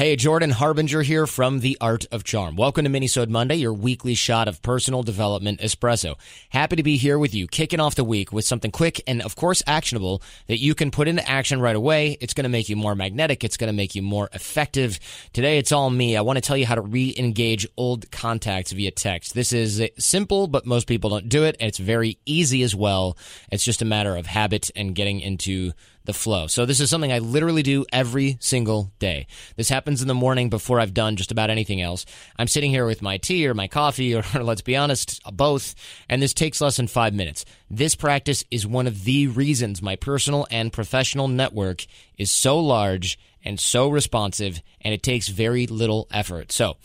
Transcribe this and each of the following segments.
Hey, Jordan Harbinger here from The Art of Charm. Welcome to Minisode Monday, your weekly shot of personal development espresso. Happy to be here with you, kicking off the week with something quick and, of course, actionable that you can put into action right away. It's going to make you more magnetic. It's going to make you more effective. Today, it's all me. I want to tell you how to re-engage old contacts via text. This is simple, but most people don't do it. And it's very easy as well. It's just a matter of habit and getting into the flow. So this is something I literally do every single day. This happens in the morning before I've done just about anything else. I'm sitting here with my tea or my coffee, or let's be honest, both, and this takes less than five minutes. This practice is one of the reasons my personal and professional network is so large and so responsive, and it takes very little effort. So,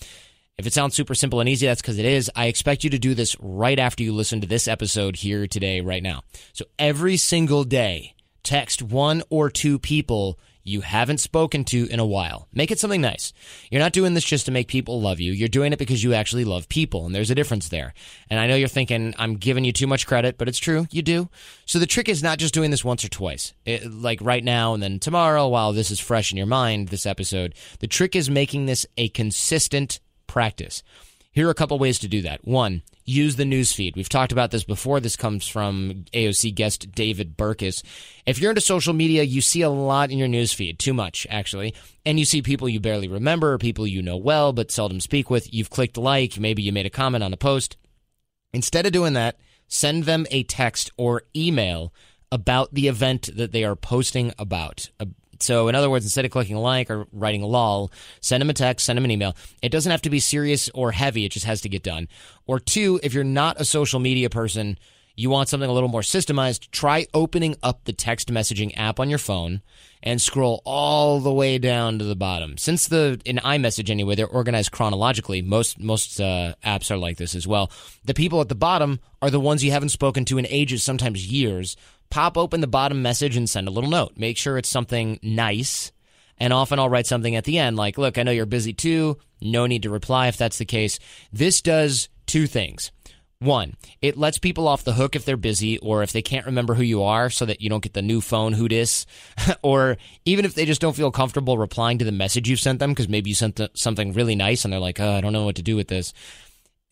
if it sounds super simple and easy, that's because it is. I expect you to do this right after you listen to this episode here today, right now. So every single day, text one or two people you haven't spoken to in a while. Make it something nice. You're not doing this just to make people love you. You're doing it because you actually love people, and there's a difference there. And I know you're thinking, I'm giving you too much credit, but it's true. You do. So the trick is not just doing this once or twice, it, like right now and then tomorrow while this is fresh in your mind, this episode. The trick is making this a consistent practice. Here are a couple ways to do that. One, use the newsfeed. We've talked about this before. This comes from AOC guest David Burkus. If you're into social media, you see a lot in your newsfeed, too much actually, and you see people you barely remember, people you know well but seldom speak with. You've clicked like, maybe you made a comment on a post. Instead of doing that, send them a text or email about the event that they are posting about. Uh, So, in other words, instead of clicking like or writing lol, send them a text, send them an email. It doesn't have to be serious or heavy, it just has to get done. Or two, if you're not a social media person, you want something a little more systemized, try opening up the text messaging app on your phone and scroll all the way down to the bottom. Since the in iMessage anyway, they're organized chronologically. Most most uh, apps are like this as well. The people at the bottom are the ones you haven't spoken to in ages, sometimes years pop open the bottom message and send a little note. Make sure it's something nice. And often I'll write something at the end like, look, I know you're busy too. No need to reply if that's the case. This does two things. One, it lets people off the hook if they're busy or if they can't remember who you are so that you don't get the new phone who dis or even if they just don't feel comfortable replying to the message you sent them because maybe you sent something really nice and they're like, oh, I don't know what to do with this.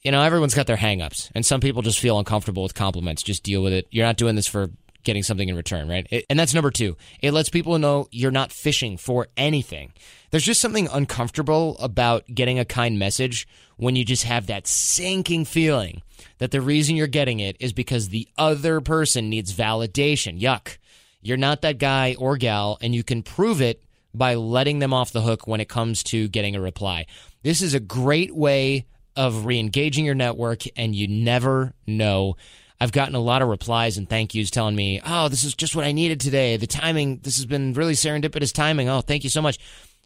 You know, everyone's got their hangups and some people just feel uncomfortable with compliments. Just deal with it. You're not doing this for getting something in return, right? It, and that's number two. It lets people know you're not fishing for anything. There's just something uncomfortable about getting a kind message when you just have that sinking feeling that the reason you're getting it is because the other person needs validation. Yuck. You're not that guy or gal, and you can prove it by letting them off the hook when it comes to getting a reply. This is a great way of re engaging your network, and you never know I've gotten a lot of replies and thank yous telling me, oh, this is just what I needed today. The timing, this has been really serendipitous timing. Oh, thank you so much.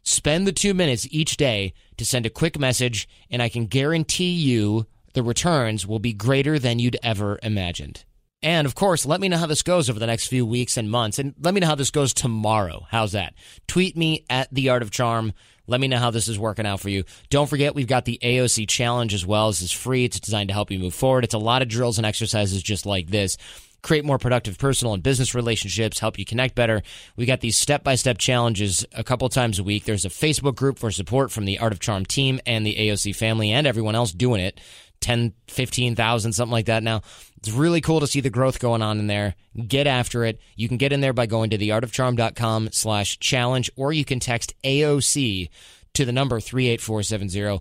Spend the two minutes each day to send a quick message, and I can guarantee you the returns will be greater than you'd ever imagined. And of course, let me know how this goes over the next few weeks and months. And let me know how this goes tomorrow. How's that? Tweet me at The Art of Charm. Let me know how this is working out for you. Don't forget, we've got the AOC challenge as well. This is free. It's designed to help you move forward. It's a lot of drills and exercises just like this. Create more productive personal and business relationships, help you connect better. We got these step by step challenges a couple times a week. There's a Facebook group for support from the Art of Charm team and the AOC family and everyone else doing it. 10, 15,000, something like that now. It's really cool to see the growth going on in there. Get after it. You can get in there by going to theartofcharm.com slash challenge, or you can text AOC to the number 38470.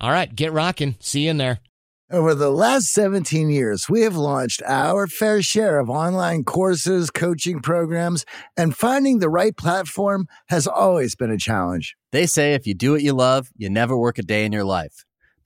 All right, get rocking. See you in there. Over the last 17 years, we have launched our fair share of online courses, coaching programs, and finding the right platform has always been a challenge. They say if you do what you love, you never work a day in your life.